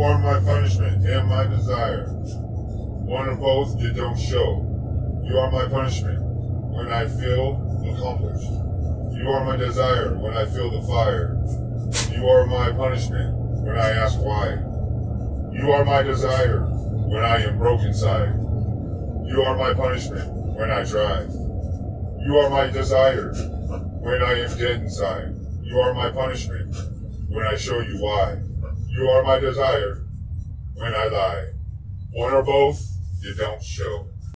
are my punishment and my desire. One or both you don't show. You are my punishment when I feel accomplished. You are my desire when I feel the fire. You are my punishment when I ask why. You are my desire when I am broken inside. You are my punishment when I try. You are my desire when I am dead inside. You are my punishment when I show you why. You are my desire when I lie. One or both, you don't show.